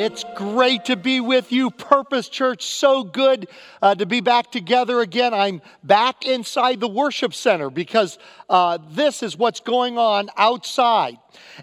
It's great to be with you, Purpose Church. So good uh, to be back together again. I'm back inside the worship center because uh, this is what's going on outside.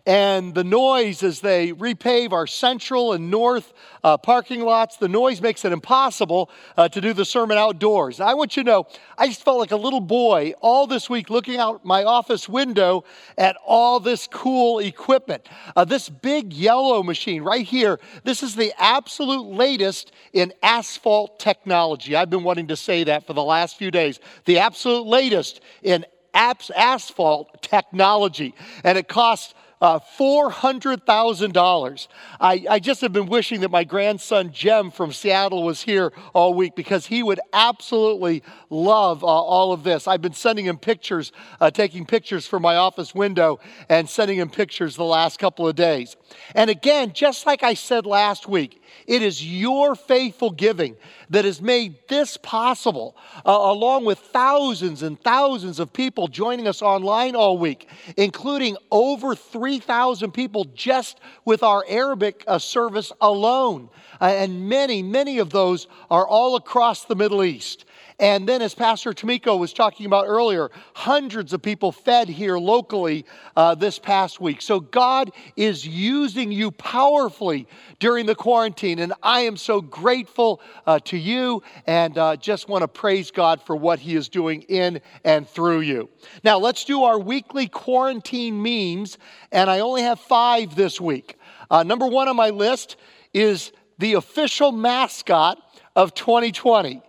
And the noise as they repave our central and north uh, parking lots, the noise makes it impossible uh, to do the sermon outdoors. I want you to know, I just felt like a little boy all this week looking out my office window at all this cool equipment. Uh, this big yellow machine right here, this is the absolute latest in asphalt technology. I've been wanting to say that for the last few days. The absolute latest in asphalt technology. And it costs uh, $400,000. I, I just have been wishing that my grandson Jem from Seattle was here all week because he would absolutely love uh, all of this. I've been sending him pictures, uh, taking pictures from my office window and sending him pictures the last couple of days. And again, just like I said last week, it is your faithful giving that has made this possible, uh, along with thousands and thousands of people joining us online all week, including over 3,000 people just with our Arabic uh, service alone. Uh, and many, many of those are all across the Middle East. And then, as Pastor Tomiko was talking about earlier, hundreds of people fed here locally uh, this past week. So, God is using you powerfully during the quarantine. And I am so grateful uh, to you and uh, just want to praise God for what He is doing in and through you. Now, let's do our weekly quarantine memes. And I only have five this week. Uh, number one on my list is the official mascot of 2020.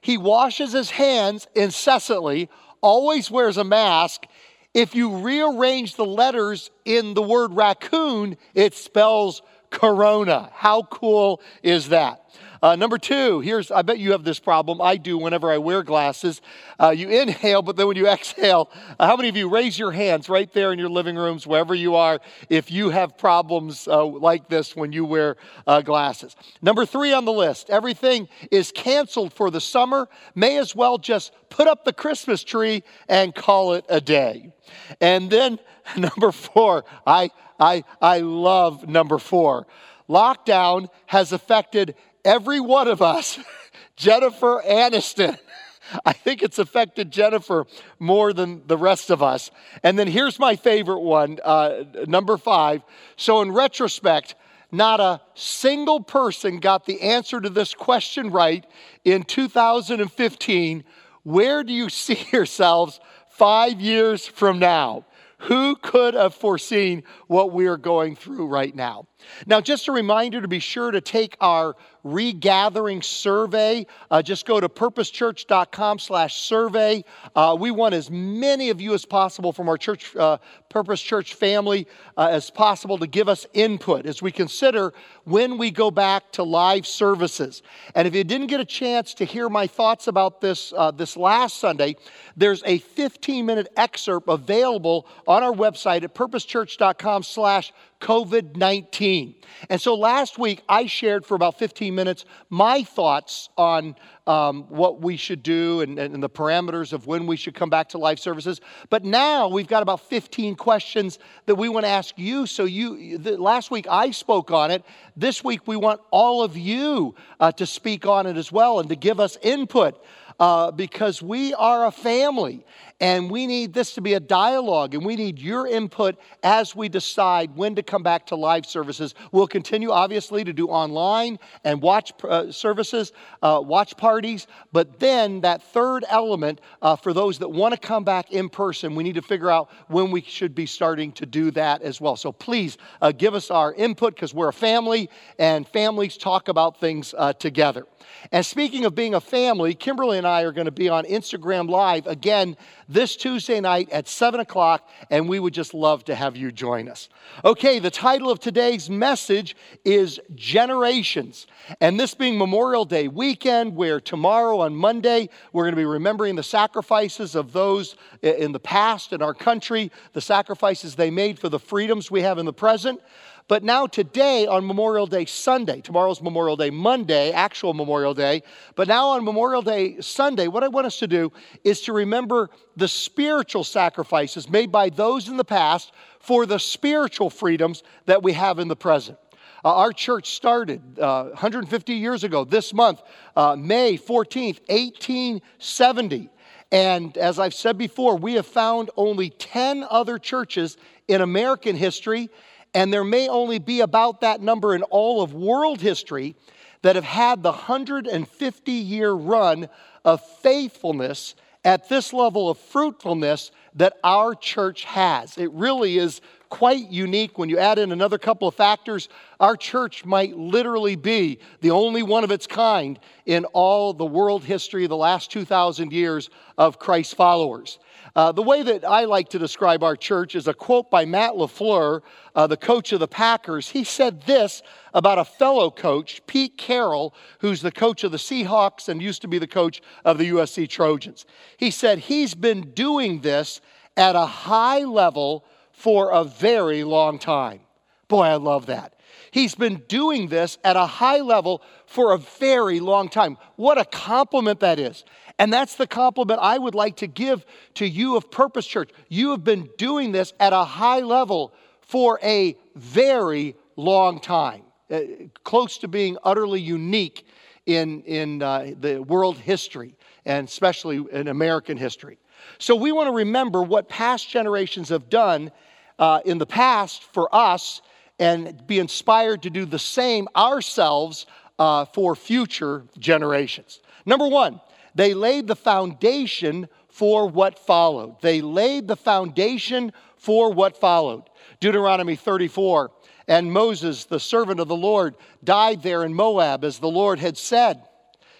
He washes his hands incessantly, always wears a mask. If you rearrange the letters in the word raccoon, it spells corona. How cool is that? Uh, number two, here's, I bet you have this problem. I do whenever I wear glasses. Uh, you inhale, but then when you exhale, uh, how many of you raise your hands right there in your living rooms, wherever you are, if you have problems uh, like this when you wear uh, glasses? Number three on the list, everything is canceled for the summer. May as well just put up the Christmas tree and call it a day. And then number four, I, I, I love number four. Lockdown has affected every one of us, Jennifer Aniston. I think it's affected Jennifer more than the rest of us. And then here's my favorite one, uh, number five. So, in retrospect, not a single person got the answer to this question right in 2015. Where do you see yourselves five years from now? Who could have foreseen what we are going through right now? Now, just a reminder to be sure to take our regathering survey. Uh, just go to purposechurch.com slash survey. Uh, we want as many of you as possible from our church, uh, Purpose Church family uh, as possible to give us input as we consider when we go back to live services. And if you didn't get a chance to hear my thoughts about this uh, this last Sunday, there's a 15-minute excerpt available on our website at purposechurch.com slash COVID 19. And so last week I shared for about 15 minutes my thoughts on um, what we should do and, and, the parameters of when we should come back to life services. But now we've got about 15 questions that we want to ask you. So you, the, last week I spoke on it. This week we want all of you uh, to speak on it as well and to give us input uh, because we are a family and we need this to be a dialogue and we need your input as we decide when to come back to live services. We'll continue, obviously, to do online and watch uh, services, uh, watch parties, but then that third element uh, for those that want to come back in person, we need to figure out when we should be starting to do that as well. So please uh, give us our input because we're a family and families talk about things uh, together. And speaking of being a family, Kimberly and I are going to be on Instagram Live again this Tuesday night at 7 o'clock, and we would just love to have you join us. Okay, the title of today's message is Generations. And this being Memorial Day weekend, where tomorrow on Monday, we're going to be remembering the sacrifices of those in the past in our country, the sacrifices they made for the freedoms we have in the present. But now, today on Memorial Day Sunday, tomorrow's Memorial Day Monday, actual Memorial Day, but now on Memorial Day Sunday, what I want us to do is to remember the spiritual sacrifices made by those in the past for the spiritual freedoms that we have in the present. Uh, our church started uh, 150 years ago this month, uh, May 14th, 1870. And as I've said before, we have found only 10 other churches in American history, and there may only be about that number in all of world history that have had the 150 year run of faithfulness at this level of fruitfulness that our church has. It really is quite unique when you add in another couple of factors. Our church might literally be the only one of its kind in all the world history of the last 2,000 years of Christ followers. Uh, the way that I like to describe our church is a quote by Matt LaFleur, uh, the coach of the Packers. He said this about a fellow coach, Pete Carroll, who's the coach of the Seahawks and used to be the coach of the USC Trojans. He said, He's been doing this at a high level for a very long time. Boy, I love that. He's been doing this at a high level for a very long time. What a compliment that is. And that's the compliment I would like to give to you of Purpose Church. You have been doing this at a high level for a very long time, uh, close to being utterly unique in, in uh, the world history, and especially in American history. So we want to remember what past generations have done uh, in the past for us and be inspired to do the same ourselves uh, for future generations. Number one, they laid the foundation for what followed. They laid the foundation for what followed. Deuteronomy 34 and Moses, the servant of the Lord, died there in Moab as the Lord had said.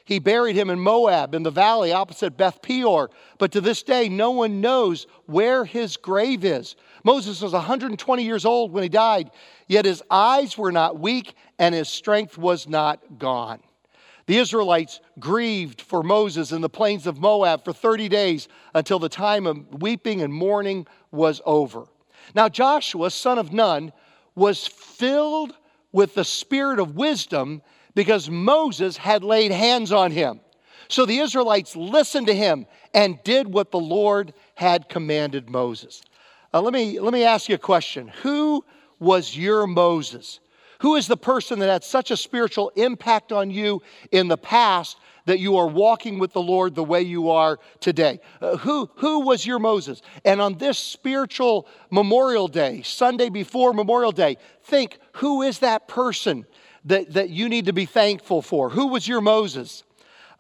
He buried him in Moab in the valley opposite Beth Peor, but to this day no one knows where his grave is. Moses was 120 years old when he died, yet his eyes were not weak and his strength was not gone. The Israelites grieved for Moses in the plains of Moab for 30 days until the time of weeping and mourning was over. Now, Joshua, son of Nun, was filled with the spirit of wisdom because Moses had laid hands on him. So the Israelites listened to him and did what the Lord had commanded Moses. Uh, let, me, let me ask you a question Who was your Moses? Who is the person that had such a spiritual impact on you in the past that you are walking with the Lord the way you are today? Uh, who, who was your Moses? And on this spiritual Memorial Day, Sunday before Memorial Day, think who is that person that, that you need to be thankful for? Who was your Moses?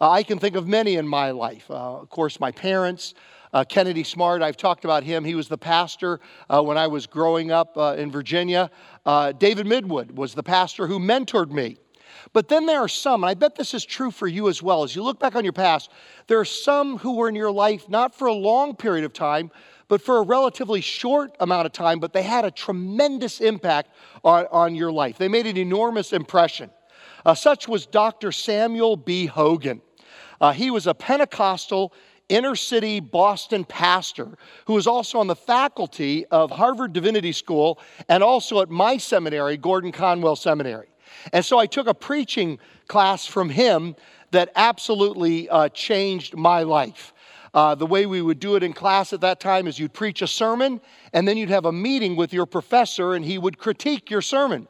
Uh, I can think of many in my life. Uh, of course, my parents. Uh, Kennedy Smart, I've talked about him. He was the pastor uh, when I was growing up uh, in Virginia. Uh, David Midwood was the pastor who mentored me. But then there are some, and I bet this is true for you as well. As you look back on your past, there are some who were in your life not for a long period of time, but for a relatively short amount of time, but they had a tremendous impact on, on your life. They made an enormous impression. Uh, such was Dr. Samuel B. Hogan. Uh, he was a Pentecostal inner city Boston pastor who was also on the faculty of Harvard Divinity School and also at my seminary, Gordon Conwell Seminary. And so I took a preaching class from him that absolutely uh, changed my life. Uh, the way we would do it in class at that time is you'd preach a sermon, and then you'd have a meeting with your professor, and he would critique your sermon.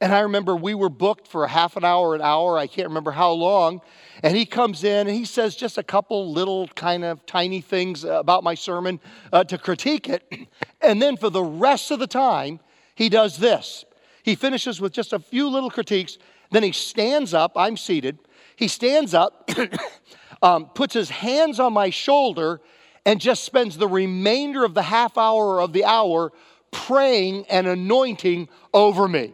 And I remember we were booked for a half an hour, an hour, I can't remember how long. And he comes in and he says just a couple little kind of tiny things about my sermon uh, to critique it. And then for the rest of the time, he does this. He finishes with just a few little critiques. Then he stands up. I'm seated. He stands up, um, puts his hands on my shoulder, and just spends the remainder of the half hour of the hour praying and anointing over me.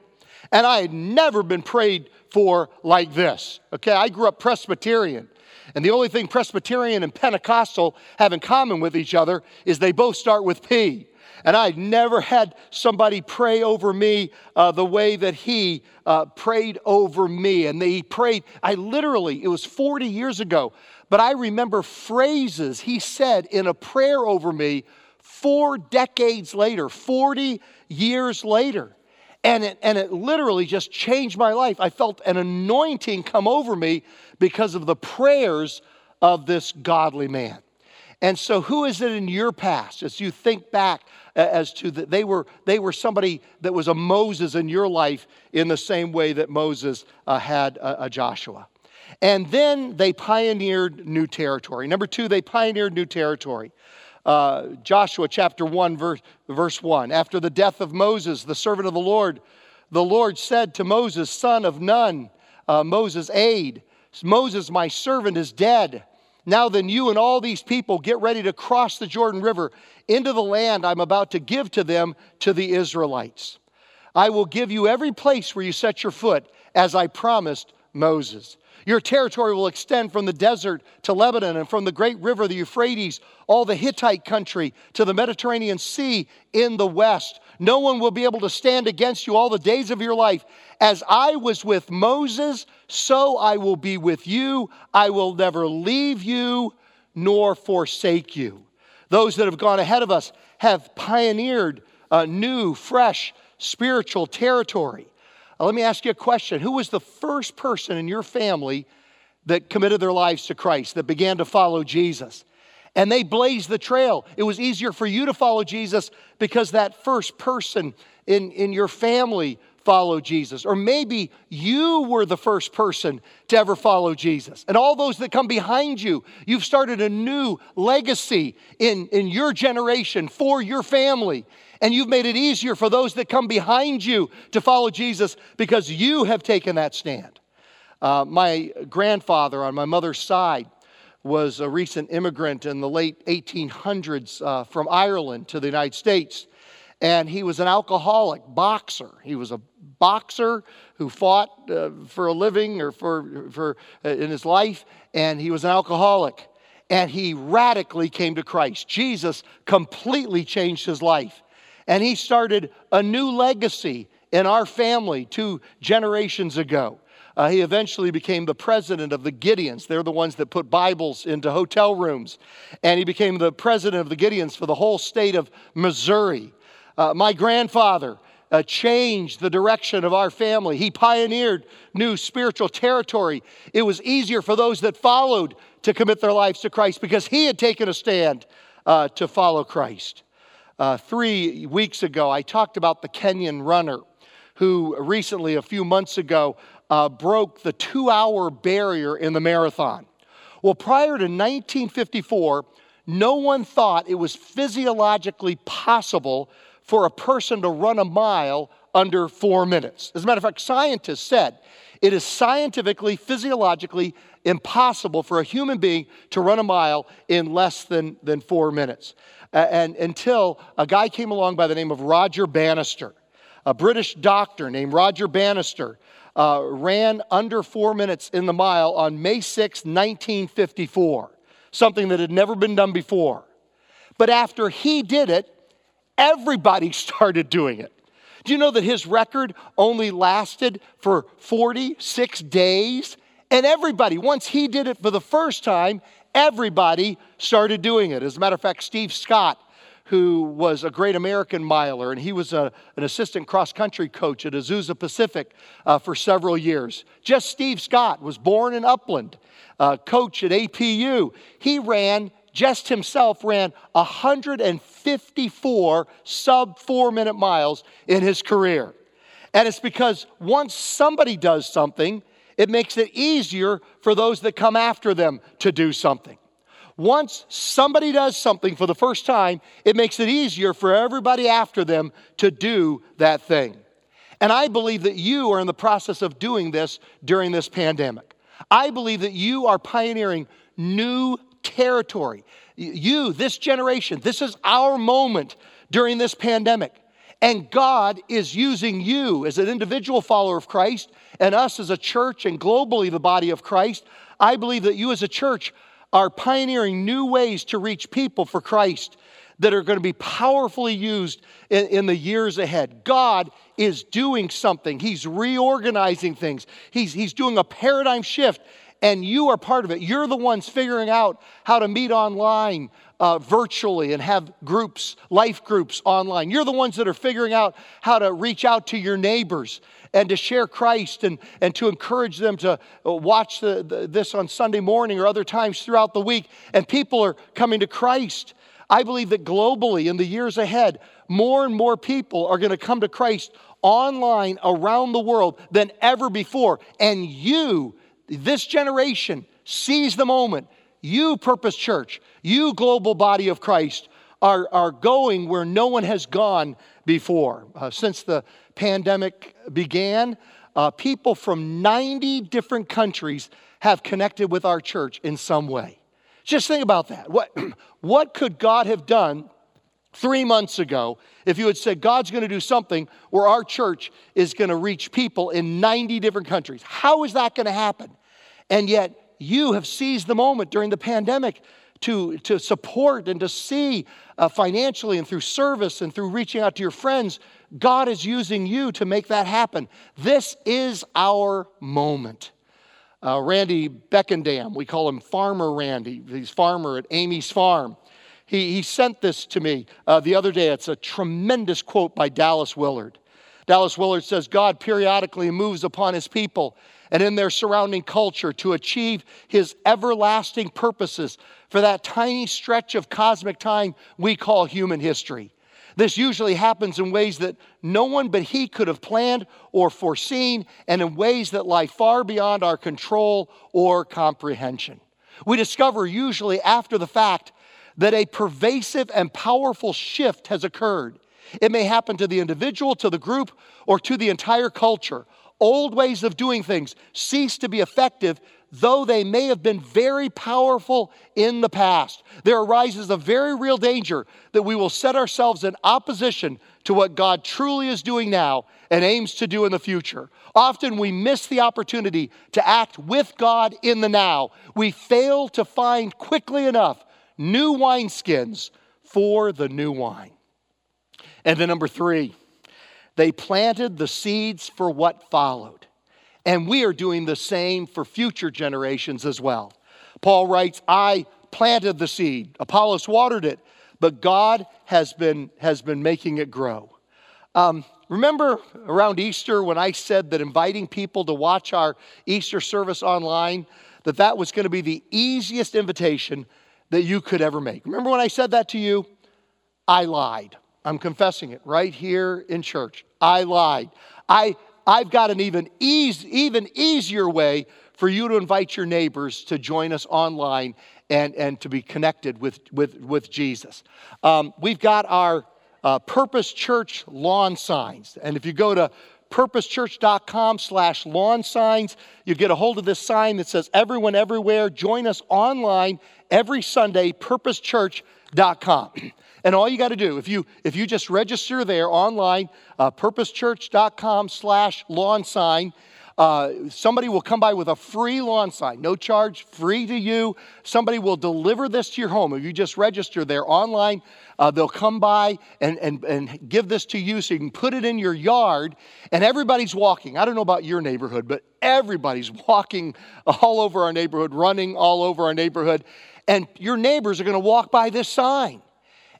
And I had never been prayed for like this. Okay, I grew up Presbyterian. And the only thing Presbyterian and Pentecostal have in common with each other is they both start with P. And I never had somebody pray over me uh, the way that he uh, prayed over me. And he prayed, I literally, it was 40 years ago, but I remember phrases he said in a prayer over me four decades later, 40 years later. And it, and it literally just changed my life. I felt an anointing come over me because of the prayers of this godly man. And so, who is it in your past as you think back as to that they were they were somebody that was a Moses in your life in the same way that Moses uh, had a, a Joshua. And then they pioneered new territory. Number two, they pioneered new territory. Uh, Joshua chapter 1, verse, verse 1. After the death of Moses, the servant of the Lord, the Lord said to Moses, Son of Nun, uh, Moses' aid, Moses, my servant, is dead. Now then, you and all these people get ready to cross the Jordan River into the land I'm about to give to them, to the Israelites. I will give you every place where you set your foot, as I promised Moses. Your territory will extend from the desert to Lebanon and from the great river, the Euphrates, all the Hittite country to the Mediterranean Sea in the west. No one will be able to stand against you all the days of your life. As I was with Moses, so I will be with you. I will never leave you nor forsake you. Those that have gone ahead of us have pioneered a new, fresh spiritual territory. Let me ask you a question Who was the first person in your family that committed their lives to Christ, that began to follow Jesus? And they blazed the trail. It was easier for you to follow Jesus because that first person in, in your family followed Jesus. Or maybe you were the first person to ever follow Jesus. And all those that come behind you, you've started a new legacy in, in your generation for your family. And you've made it easier for those that come behind you to follow Jesus because you have taken that stand. Uh, my grandfather on my mother's side was a recent immigrant in the late 1800s uh, from Ireland to the United States. And he was an alcoholic boxer. He was a boxer who fought uh, for a living or for, for uh, in his life, and he was an alcoholic. And he radically came to Christ. Jesus completely changed his life. And he started a new legacy in our family two generations ago. Uh, he eventually became the president of the Gideons. They're the ones that put Bibles into hotel rooms. And he became the president of the Gideons for the whole state of Missouri. Uh, my grandfather uh, changed the direction of our family. He pioneered new spiritual territory. It was easier for those that followed to commit their lives to Christ because he had taken a stand uh, to follow Christ. Uh, three weeks ago, I talked about the Kenyan runner who recently, a few months ago, uh, broke the two hour barrier in the marathon. Well, prior to 1954, no one thought it was physiologically possible for a person to run a mile under four minutes. As a matter of fact, scientists said it is scientifically, physiologically impossible for a human being to run a mile in less than, than four minutes. And until a guy came along by the name of Roger Bannister, a British doctor named Roger Bannister, uh, ran under four minutes in the mile on May 6, 1954, something that had never been done before. But after he did it, everybody started doing it. Do you know that his record only lasted for 46 days? And everybody, once he did it for the first time, everybody started doing it. As a matter of fact, Steve Scott, who was a great American miler, and he was a, an assistant cross country coach at Azusa Pacific uh, for several years. Just Steve Scott was born in Upland, uh, coach at APU. He ran just himself ran 154 sub four minute miles in his career. And it's because once somebody does something, it makes it easier for those that come after them to do something. Once somebody does something for the first time, it makes it easier for everybody after them to do that thing. And I believe that you are in the process of doing this during this pandemic. I believe that you are pioneering new territory. You, this generation, this is our moment during this pandemic. And God is using you as an individual follower of Christ and us as a church and globally the body of Christ. I believe that you as a church are pioneering new ways to reach people for Christ that are going to be powerfully used in, in, the years ahead. God is doing something, He's reorganizing things, He's, he's doing a paradigm shift and you are part of it. You're the ones figuring out how to meet online uh, virtually and have groups, life groups online. You're the ones that are figuring out how to reach out to your neighbors and to share Christ and, and to encourage them to uh, watch the, the, this on Sunday morning or other times throughout the week. And people are coming to Christ. I believe that globally in the years ahead, more and more people are going to come to Christ online around the world than ever before. And you, this generation, seize the moment. You, Purpose Church, you, global body of Christ, are, are going where no one has gone before. Uh, since the pandemic began, uh, people from 90 different countries have connected with our church in some way. Just think about that. What, what could God have done three months ago if you had said God's going to do something where our church is going to reach people in 90 different countries? How is that going to happen? And yet, you have seized the moment during the pandemic to, to support and to see uh, financially and through service and through reaching out to your friends. God is using you to make that happen. This is our moment. Uh, Randy Beckendam, we call him Farmer Randy. He's farmer at Amy's Farm. He, he sent this to me uh, the other day. It's a tremendous quote by Dallas Willard. Dallas Willard says God periodically moves upon his people and in their surrounding culture to achieve his everlasting purposes for that tiny stretch of cosmic time we call human history. This usually happens in ways that no one but he could have planned or foreseen, and in ways that lie far beyond our control or comprehension. We discover usually after the fact that a pervasive and powerful shift has occurred. It may happen to the individual, to the group, or to the entire culture old ways of doing things cease to be effective, though they may have been very powerful in the past. There arises a very real danger that we will set ourselves in opposition to what God truly is doing now and aims to do in the future. Often we miss the opportunity to act with God in the now. We fail to find quickly enough new wineskins for the new wine. And then, number three, they planted the seeds for what followed. And we are doing the same for future generations as well. Paul writes, I planted the seed, Apollos watered it, but God has been, has been making it grow. Um, remember around Easter when I said that inviting people to watch our Easter service online, that that was going to be the easiest invitation that you could ever make? Remember when I said that to you? I lied. I'm confessing it right here in church. I lied. I, I've got an even, easy, even easier way for you to invite your neighbors to join us online and, and to be connected with, with, with Jesus. Um, we've got our uh, Purpose Church lawn signs. And if you go to purposechurch.com slash lawn signs, you get a hold of this sign that says, Everyone Everywhere, join us online every Sunday, purposechurch.com. And all you got to do, if you if you just register there online, uh, purposechurch.com slash lawn sign, uh, somebody will come by with a free lawn sign, no charge, free to you. Somebody will deliver this to your home. If you just register there online, uh, they'll come by and, and, and give this to you so you can put it in your yard. And everybody's walking. I don't know about your neighborhood, but everybody's walking all over our neighborhood, running all over our neighborhood. And your neighbors are going to walk by this sign.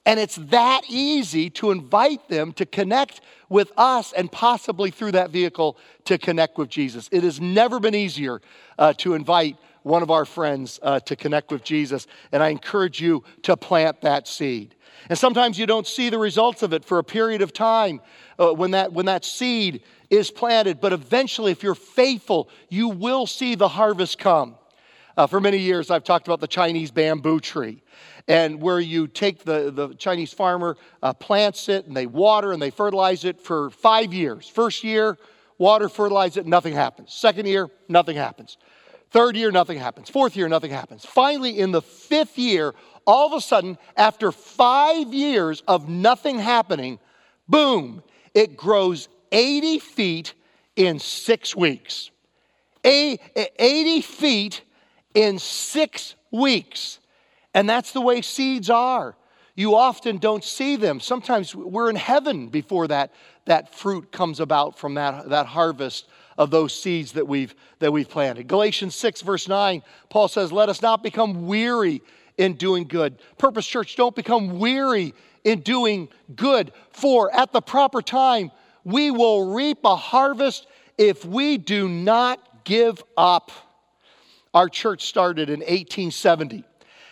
And it's that easy to invite them to connect with us and possibly through that vehicle to connect with Jesus. It has never been easier uh, to invite one of our friends uh, to connect with Jesus. And I encourage you to plant that seed. And sometimes you don't see the results of it for a period of time uh, when, that, when that seed is planted. But eventually, if you're faithful, you will see the harvest come. Uh, for many years, I've talked about the Chinese bamboo tree and where you take the, the Chinese farmer, uh, plants it, and they water and they fertilize it for five years. First year, water, fertilize it, nothing happens. Second year, nothing happens. Third year, nothing happens. Fourth year, nothing happens. Finally, in the fifth year, all of a sudden, after five years of nothing happening, boom, it grows 80 feet in six weeks. A- 80 feet in six weeks. And that's the way seeds are. You often don't see them. Sometimes we're in heaven before that, that fruit comes about from that, that harvest of those seeds that we've, that we've planted. Galatians 6, verse 9, Paul says, Let us not become weary in doing good. Purpose Church, don't become weary in doing good, for at the proper time we will reap a harvest if we do not give up, our church started in 1870.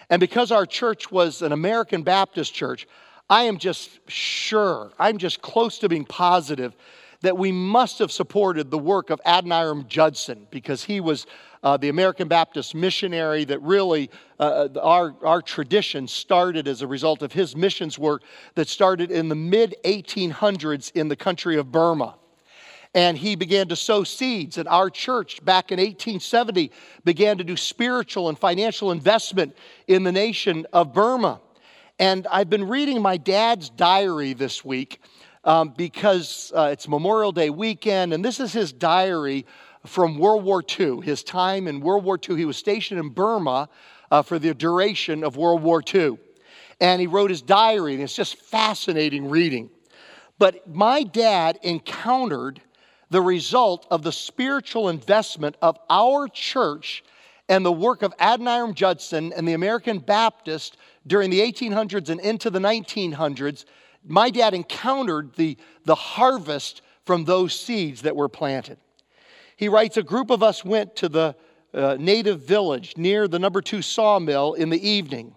And because our church was an American Baptist church, I am just sure, I'm just close to being positive that we must have supported the work of Adoniram Judson because he was uh, the American Baptist missionary that really uh, uh our, our tradition started as a result of his missions work that started in the mid 1800s in the country of Burma and he began to sow seeds. And our church, back in 1870, began to do spiritual and financial investment in the nation of Burma. And I've been reading my dad's diary this week um, because uh, it's Memorial Day weekend, and this is his diary from World War II, his time in World War II. He was stationed in Burma uh, for the duration of World War II. And he wrote his diary, and it's just fascinating reading. But my dad encountered the result of the spiritual investment of our church and the work of Adoniram Judson and the American Baptist during the 1800s and into the 1900s. My dad encountered the, the harvest from those seeds that were planted. He writes A group of us went to the uh, native village near the number two sawmill in the evening.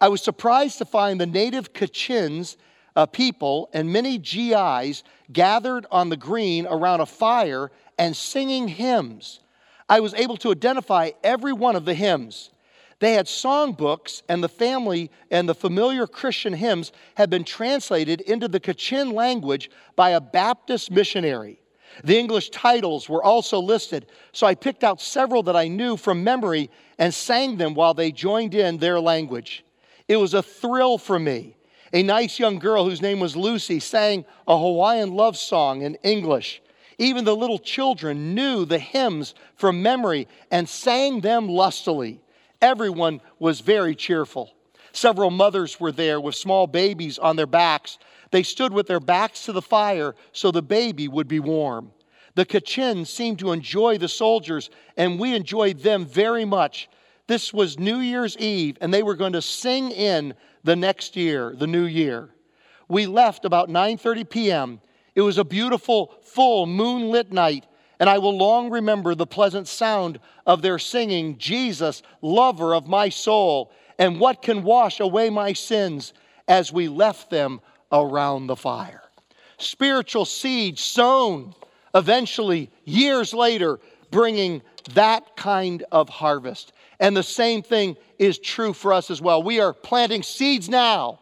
I was surprised to find the native Kachins uh, people and many GIs gathered on the green around a fire and singing hymns. I was able to identify every one of the hymns. They had songbooks, and the family and the familiar Christian hymns had been translated into the Kachin language by a Baptist missionary. The English titles were also listed, so I picked out several that I knew from memory and sang them while they joined in their language. It was a thrill for me a nice young girl whose name was Lucy sang a Hawaiian love song in English. Even the little children knew the hymns from memory and sang them lustily. Everyone was very cheerful. Several mothers were there with small babies on their backs. They stood with their backs to the fire so the baby would be warm. The Kachin seemed to enjoy the soldiers, and we enjoyed them very much. This was New Year's Eve, and they were going to sing in the next year, the new year. We left about 9:30 p.m. It was a beautiful, full moonlit night, and I will long remember the pleasant sound of their singing, Jesus, lover of my soul, and what can wash away my sins as we left them around the fire. Spiritual seed sown, eventually, years later, bringing that kind of harvest. And the same thing is true for us as well. We are planting seeds now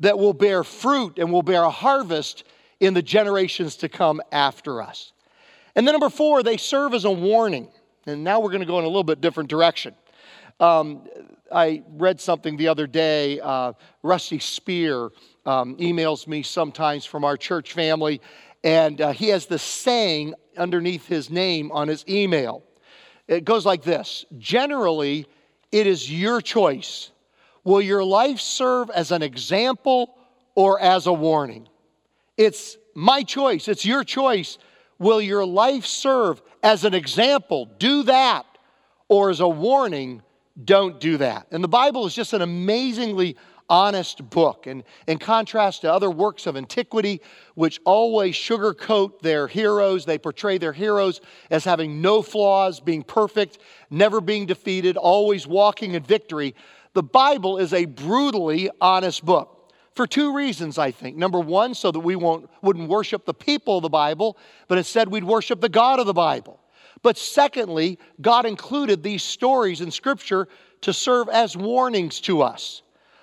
that will bear fruit and will bear a harvest in the generations to come after us. And then, number four, they serve as a warning. And now we're going to go in a little bit different direction. Um, I read something the other day. Uh, Rusty Spear um, emails me sometimes from our church family, and uh, he has this saying underneath his name on his email. It goes like this Generally, it is your choice. Will your life serve as an example or as a warning? It's my choice, it's your choice. Will your life serve as an example? Do that. Or as a warning, don't do that. And the Bible is just an amazingly honest book. And in contrast to other works of antiquity, which always sugarcoat their heroes, they portray their heroes as having no flaws, being perfect, never being defeated, always walking in victory. The Bible is a brutally honest book. For two reasons, I think. Number one, so that we won't, wouldn't worship the people of the Bible, but instead we'd worship the God of the Bible. But secondly, God included these stories in Scripture to serve as warnings to us.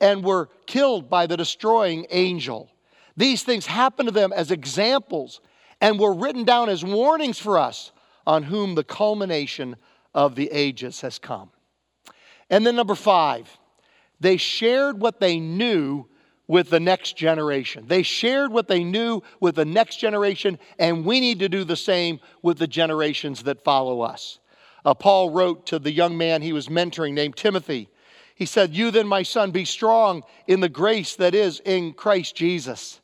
and were killed by the destroying angel. These things happened to them as examples and were written down as warnings for us on whom the culmination of the ages has come. And then, number five, they shared what they knew with the next generation. They shared what they knew with the next generation, and we need to do the same with the generations that follow us. Uh, Paul wrote to the young man he was mentoring named Timothy. He said, You then, my son, be strong in the grace that is in Christ Jesus.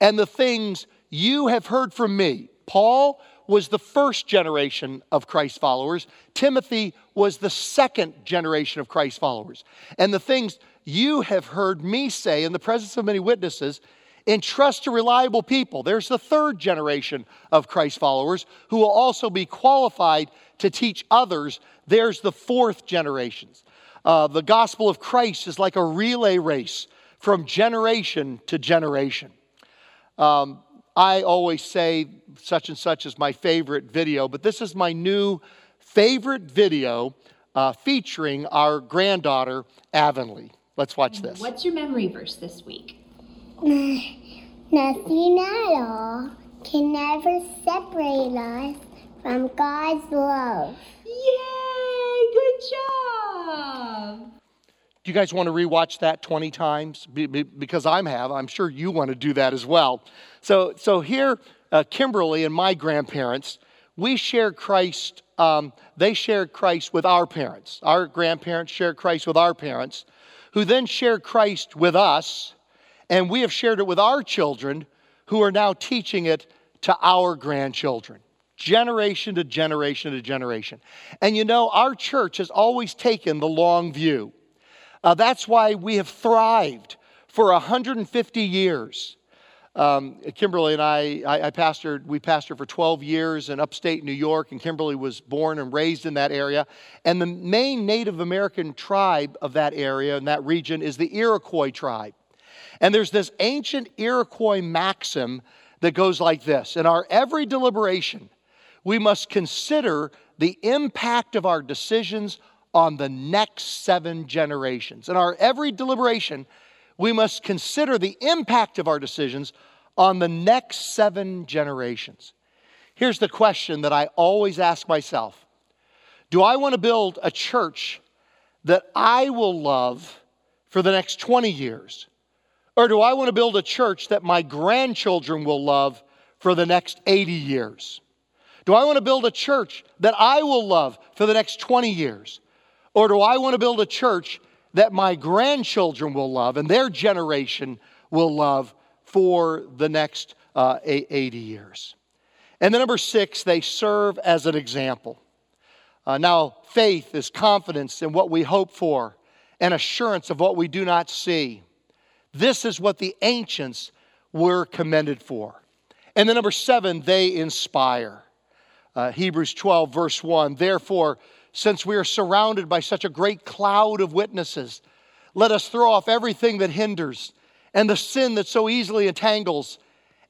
And the things you have heard from me. Paul was the first generation of Christ followers, Timothy was the second generation of Christ followers. And the things you have heard me say in the presence of many witnesses, entrust to reliable people. There's the third generation of Christ followers who will also be qualified to teach others. There's the fourth generation. Uh, the gospel of Christ is like a relay race from generation to generation. Um, I always say such and such is my favorite video, but this is my new favorite video uh, featuring our granddaughter, Avonlea. Let's watch this. What's your memory verse this week? Nothing at all can ever separate us from God's love. Yay! Good job! Do you guys want to rewatch that 20 times? Because I'm have. I'm sure you want to do that as well. So, so here, uh, Kimberly and my grandparents, we shared Christ. Um, they shared Christ with our parents. Our grandparents shared Christ with our parents who then shared Christ with us, and we have shared it with our children, who are now teaching it to our grandchildren, generation to generation to generation. And you know, our church has always taken the long view. Uh, that's why we have thrived for 150 years. Um, Kimberly and I, I, I, pastored, we pastored for 12 years in upstate New York, and Kimberly was born and raised in that area. And the main Native American tribe of that area and that region is the Iroquois tribe. And there's this ancient Iroquois maxim that goes like this In our every deliberation, we must consider the impact of our decisions on the next seven generations. In our every deliberation, we must consider the impact of our decisions on the next seven generations. Here's the question that I always ask myself Do I want to build a church that I will love for the next 20 years? Or do I want to build a church that my grandchildren will love for the next 80 years? Do I want to build a church that I will love for the next 20 years? Or do I want to build a church that my grandchildren will love and their generation will love for the next uh, 80 years. And the number six, they serve as an example. Uh, now, faith is confidence in what we hope for and assurance of what we do not see. This is what the ancients were commended for. And the number seven, they inspire. Uh, Hebrews 12, verse 1 Therefore, since we are surrounded by such a great cloud of witnesses, let us throw off everything that hinders and the sin that so easily entangles,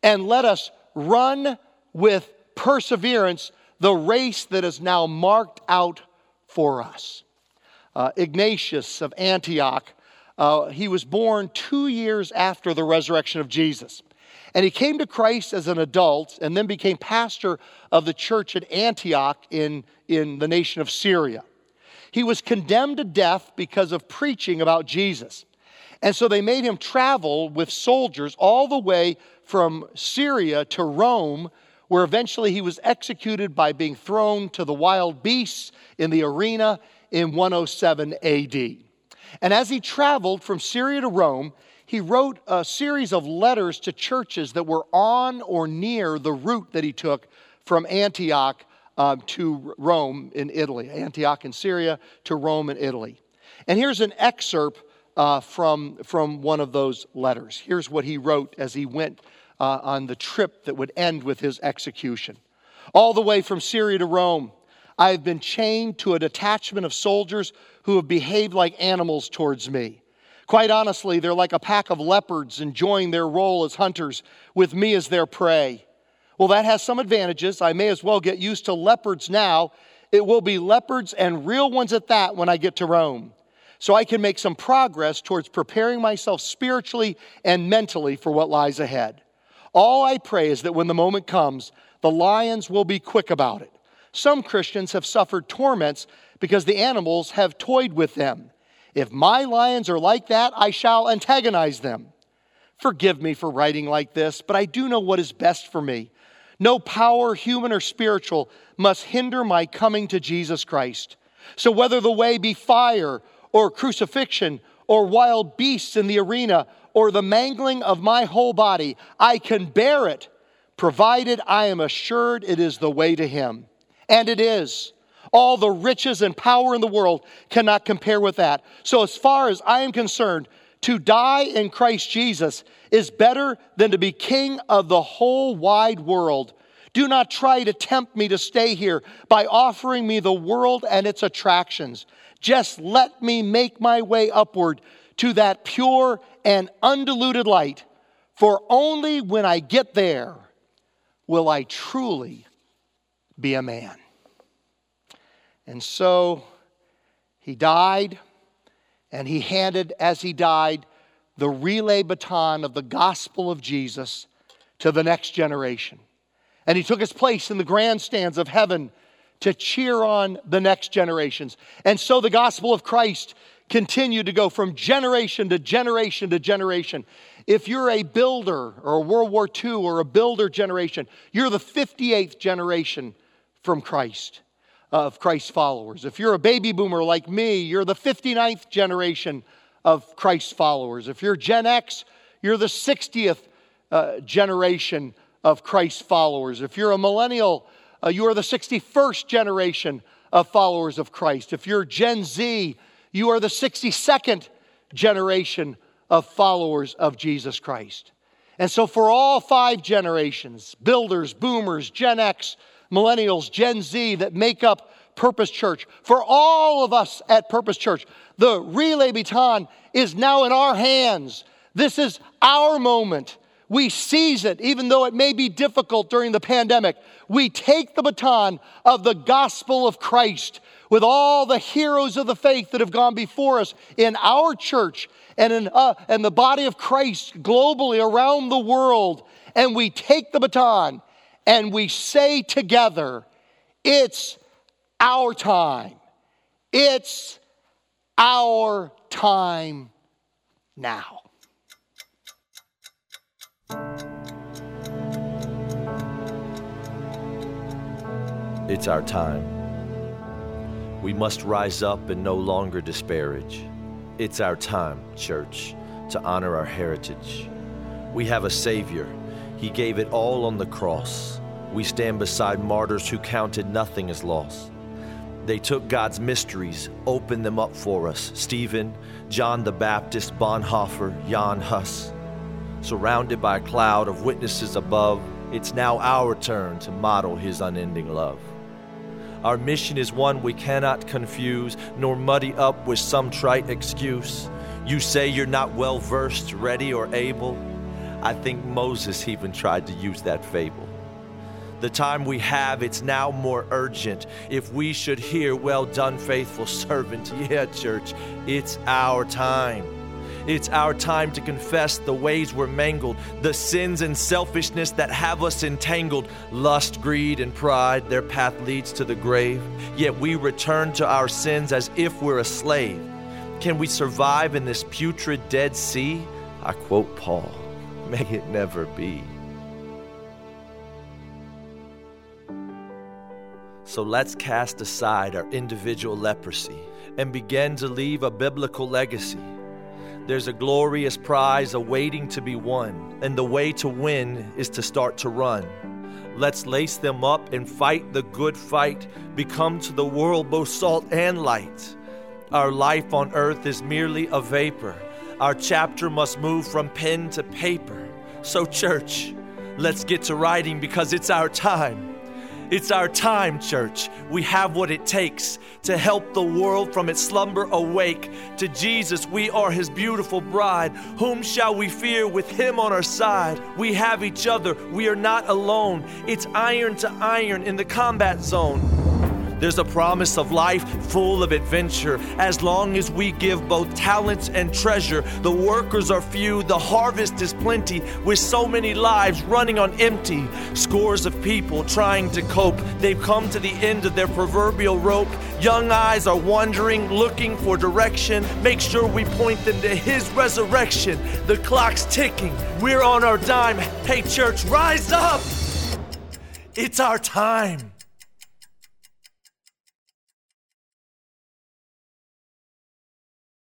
and let us run with perseverance the race that is now marked out for us. Uh, Ignatius of Antioch, uh, he was born two years after the resurrection of Jesus. And he came to Christ as an adult and then became pastor of the church at Antioch in, in the nation of Syria. He was condemned to death because of preaching about Jesus. And so they made him travel with soldiers all the way from Syria to Rome, where eventually he was executed by being thrown to the wild beasts in the arena in 107 AD. And as he traveled from Syria to Rome, he wrote a series of letters to churches that were on or near the route that he took from Antioch um, to Rome in Italy, Antioch in Syria to Rome in Italy. And here's an excerpt uh, from, from one of those letters. Here's what he wrote as he went uh, on the trip that would end with his execution. All the way from Syria to Rome, I have been chained to a detachment of soldiers who have behaved like animals towards me. Quite honestly, they're like a pack of leopards enjoying their role as hunters, with me as their prey. Well, that has some advantages. I may as well get used to leopards now. It will be leopards and real ones at that when I get to Rome so I can make some progress towards preparing myself spiritually and mentally for what lies ahead. All I pray is that when the moment comes, the lions will be quick about it. Some Christians have suffered torments because the animals have toyed with them. If my lions are like that, I shall antagonize them. Forgive me for writing like this, but I do know what is best for me. No power, human or spiritual, must hinder my coming to Jesus Christ. So whether the way be fire or crucifixion or wild beasts in the arena or the mangling of my whole body, I can bear it, provided I am assured it is the way to Him. And it is. All the riches and power in the world cannot compare with that. So, as far as I am concerned, to die in Christ Jesus is better than to be king of the whole wide world. Do not try to tempt me to stay here by offering me the world and its attractions. Just let me make my way upward to that pure and undiluted light, for only when I get there will I truly be a man. And so he died, and he handed, as he died, the relay baton of the gospel of Jesus to the next generation. And he took his place in the grandstands of heaven to cheer on the next generations. And so the gospel of Christ continued to go from generation to generation to generation. If you're a builder or a World War II or a builder generation, you're the 58th generation from Christ, of Christ's followers. If you're a baby boomer like me, you're the 59th generation of Christ's followers. If you're Gen X, you're the 60th uh, generation of Christ's followers. If you're a millennial, uh, you are the 61st generation of followers of Christ. If you're Gen Z, you are the 62nd generation of followers of Jesus Christ. And so, for all five generations builders, boomers, Gen X, millennials, Gen Z that make up Purpose Church, for all of us at Purpose Church, the relay baton is now in our hands. This is our moment. We seize it, even though it may be difficult during the pandemic. We take the baton of the gospel of Christ with all the heroes of the faith that have gone before us in our church and in uh, and the body of Christ globally around the world. And we take the baton and we say together, It's our time. It's our time now. It's our time. We must rise up and no longer disparage. It's our time, church, to honor our heritage. We have a Savior. He gave it all on the cross. We stand beside martyrs who counted nothing as loss. They took God's mysteries, opened them up for us Stephen, John the Baptist, Bonhoeffer, Jan Hus. Surrounded by a cloud of witnesses above, it's now our turn to model his unending love. Our mission is one we cannot confuse nor muddy up with some trite excuse. You say you're not well versed, ready, or able. I think Moses even tried to use that fable. The time we have, it's now more urgent. If we should hear, Well done, faithful servant, yeah, church, it's our time. It's our time to confess the ways we're mangled, the sins and selfishness that have us entangled. Lust, greed, and pride, their path leads to the grave. Yet we return to our sins as if we're a slave. Can we survive in this putrid Dead Sea? I quote Paul, may it never be. So let's cast aside our individual leprosy and begin to leave a biblical legacy. There's a glorious prize awaiting to be won, and the way to win is to start to run. Let's lace them up and fight the good fight, become to the world both salt and light. Our life on earth is merely a vapor. Our chapter must move from pen to paper. So, church, let's get to writing because it's our time. It's our time, church. We have what it takes to help the world from its slumber awake. To Jesus, we are his beautiful bride. Whom shall we fear with him on our side? We have each other. We are not alone. It's iron to iron in the combat zone. There's a promise of life full of adventure as long as we give both talents and treasure. The workers are few, the harvest is plenty, with so many lives running on empty. Scores of people trying to cope. They've come to the end of their proverbial rope. Young eyes are wandering, looking for direction. Make sure we point them to His resurrection. The clock's ticking. We're on our dime. Hey, church, rise up! It's our time.